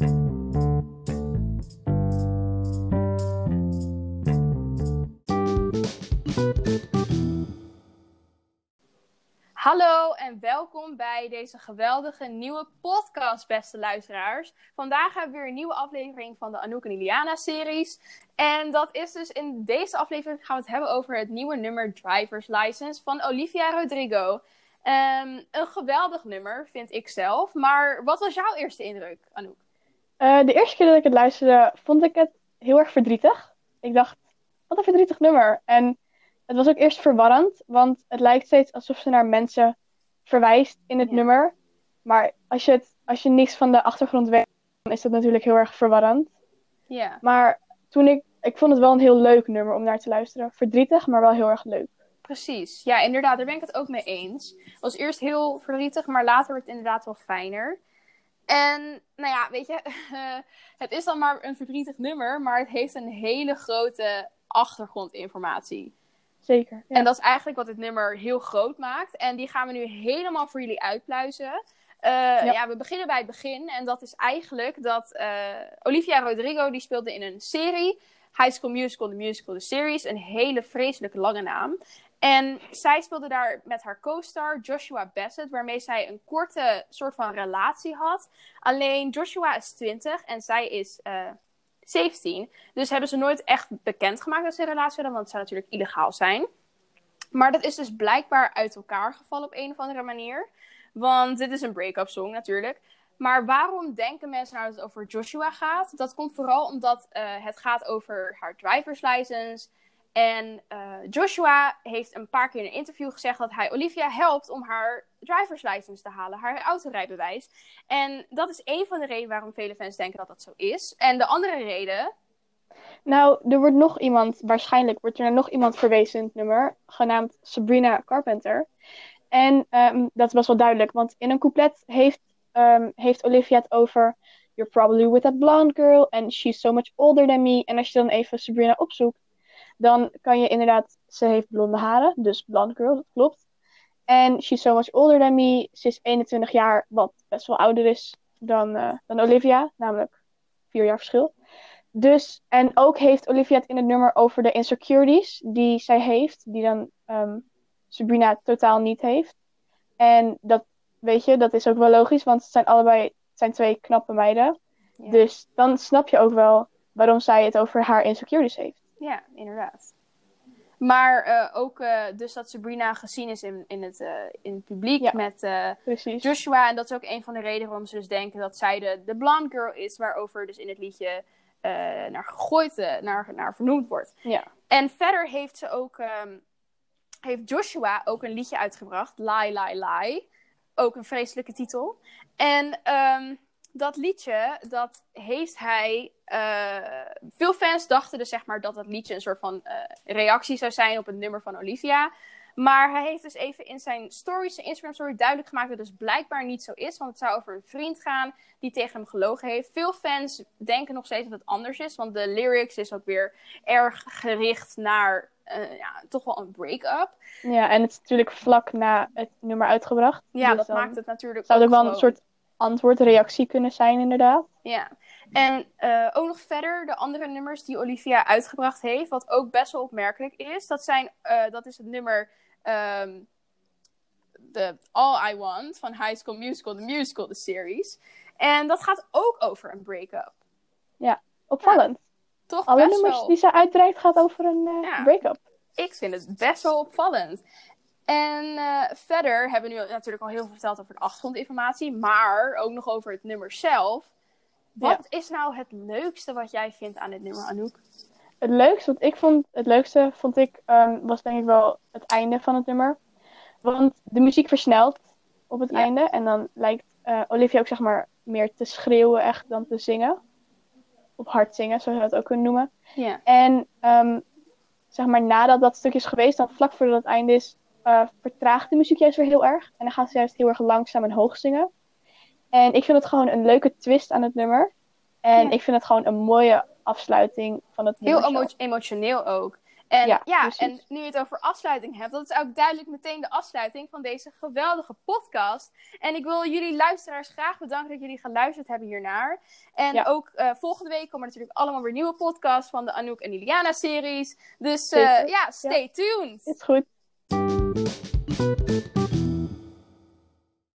Hallo en welkom bij deze geweldige nieuwe podcast, beste luisteraars. Vandaag hebben we weer een nieuwe aflevering van de Anouk en Iliana series. En dat is dus in deze aflevering gaan we het hebben over het nieuwe nummer Driver's License van Olivia Rodrigo. Ehm, een geweldig nummer, vind ik zelf. Maar wat was jouw eerste indruk, Anouk? Uh, de eerste keer dat ik het luisterde, vond ik het heel erg verdrietig. Ik dacht, wat een verdrietig nummer. En het was ook eerst verwarrend, want het lijkt steeds alsof ze naar mensen verwijst in het Ja. nummer. Maar als je, het, als je niks van de achtergrond weet, dan is dat natuurlijk heel erg verwarrend. Ja, Maar toen ik, ik vond het wel een heel leuk nummer om naar te luisteren. Verdrietig, maar wel heel erg leuk. precies. Ja, inderdaad, daar ben ik het ook mee eens. Het was eerst heel verdrietig, maar later werd het inderdaad wel fijner. En, nou ja, weet je, het is dan maar een verdrietig nummer, maar het heeft een hele grote achtergrondinformatie. Zeker. Ja. En dat is eigenlijk wat dit nummer heel groot maakt. En die gaan we nu helemaal voor jullie uitpluizen. Eh, ja. we beginnen bij het begin. En dat is eigenlijk dat eh, Olivia Rodrigo, die speelde in een serie. High School Musical, The Musical, The Series. Een hele vreselijk lange naam. En zij speelde daar met haar co-star Joshua Bassett, waarmee zij een korte soort van relatie had. Alleen Joshua is 20 en zij is eh 17. Dus hebben ze nooit echt bekendgemaakt dat ze een relatie hadden, want het zou natuurlijk illegaal zijn. Maar dat is dus blijkbaar uit elkaar gevallen op een of andere manier. Want dit is een break-up song natuurlijk. Maar waarom denken mensen nou dat het over Joshua gaat? Dat komt vooral omdat eh, het gaat over haar driver's license. En eh, Joshua heeft een paar keer in een interview gezegd dat hij Olivia helpt om haar driver's license te halen, haar autorijbewijs. En dat is een van de redenen waarom vele fans denken dat dat zo is. En de andere reden, Nou, er wordt nog iemand, waarschijnlijk wordt er nog iemand verwezen in het nummer, genaamd Sabrina Carpenter. En ehm, dat best wel duidelijk, want in een couplet heeft, ehm, heeft Olivia het over You're probably with that blonde girl and she's so much older than me. En als je dan even Sabrina opzoekt, dan kan je inderdaad, ze heeft blonde haren, dus blonde girl, dat klopt. En she's so much older than me. Ze is 21 jaar, wat best wel ouder is dan, eh, dan Olivia, namelijk vier jaar verschil. Dus, en ook heeft Olivia het in het nummer over de insecurities die zij heeft, die dan ehm, Sabrina totaal niet heeft. En dat, weet je, dat is ook wel logisch, want het zijn allebei het zijn twee knappe meiden. Ja. Dus dan snap je ook wel waarom zij het over haar insecurities heeft. Ja, inderdaad. Maar eh, ook eh, dus dat Sabrina gezien is in, in, het, eh, in het publiek Ja. met. Joshua. En dat is ook een van de redenen waarom ze dus denken dat zij de, de blonde girl is, waarover dus in het liedje naar gegooid, naar, naar vernoemd wordt. Ja. En verder heeft ze ook, ehm, heeft Joshua ook een liedje uitgebracht, Lie, Lie, Lie. Ook een vreselijke titel. En ehm, dat liedje, dat heeft hij. eh, veel fans dachten dus zeg maar dat dat liedje een soort van eh, reactie zou zijn op het nummer van Olivia. Maar hij heeft dus even in zijn stories, zijn Instagram story, duidelijk gemaakt dat het dus blijkbaar niet zo is. Want het zou over een vriend gaan die tegen hem gelogen heeft. Veel fans denken nog steeds dat het anders is. Want de lyrics is ook weer erg gericht naar eh, ja, toch wel een break-up. Ja, en het is natuurlijk vlak na het nummer uitgebracht. Ja, Dus dat maakt het natuurlijk Zou het ook wel een gewoon- soort antwoordreactie kunnen zijn, inderdaad. Ja, en eh, ook nog verder de andere nummers die Olivia uitgebracht heeft, wat ook best wel opmerkelijk is. Dat, zijn, eh, dat is het nummer ehm, de All I Want van High School Musical, The Musical, The Series. En dat gaat ook over een break-up. Opvallend. Toch Alle nummers wel... die ze uitdrijft gaat over een Ja. break-up. Ik vind het best wel opvallend. En eh, verder hebben we nu natuurlijk al heel veel verteld over de achtergrondinformatie, maar ook nog over het nummer zelf. Wat is nou het leukste wat jij vindt aan dit nummer, Anouk? Het leukste, wat ik vond, het leukste vond ik, ehm, was denk ik wel het einde van het nummer. Want de muziek versnelt op het Ja. einde. En dan lijkt eh, Olivia ook zeg maar meer te schreeuwen echt dan te zingen. Of hard zingen, zoals je dat ook kunnen noemen. Ja. En ehm, zeg maar nadat dat stuk is geweest, dan vlak voordat het einde is, eh, vertraagt de muziek juist weer heel erg. En dan gaat ze juist heel erg langzaam en hoog zingen. En ik vind het gewoon een leuke twist aan het nummer. En Ja. ik vind het gewoon een mooie afsluiting van het Heel nummer. emo- emotioneel ook. En ja, Ja, en nu je het over afsluiting hebt, dat is ook duidelijk meteen de afsluiting van deze geweldige podcast. En ik wil jullie luisteraars graag bedanken dat jullie geluisterd hebben hiernaar. En Ja. ook eh, volgende week komen natuurlijk allemaal weer nieuwe podcasts van de Anouk en Liliana series. Dus eh, ja, stay tuned. Is goed. Música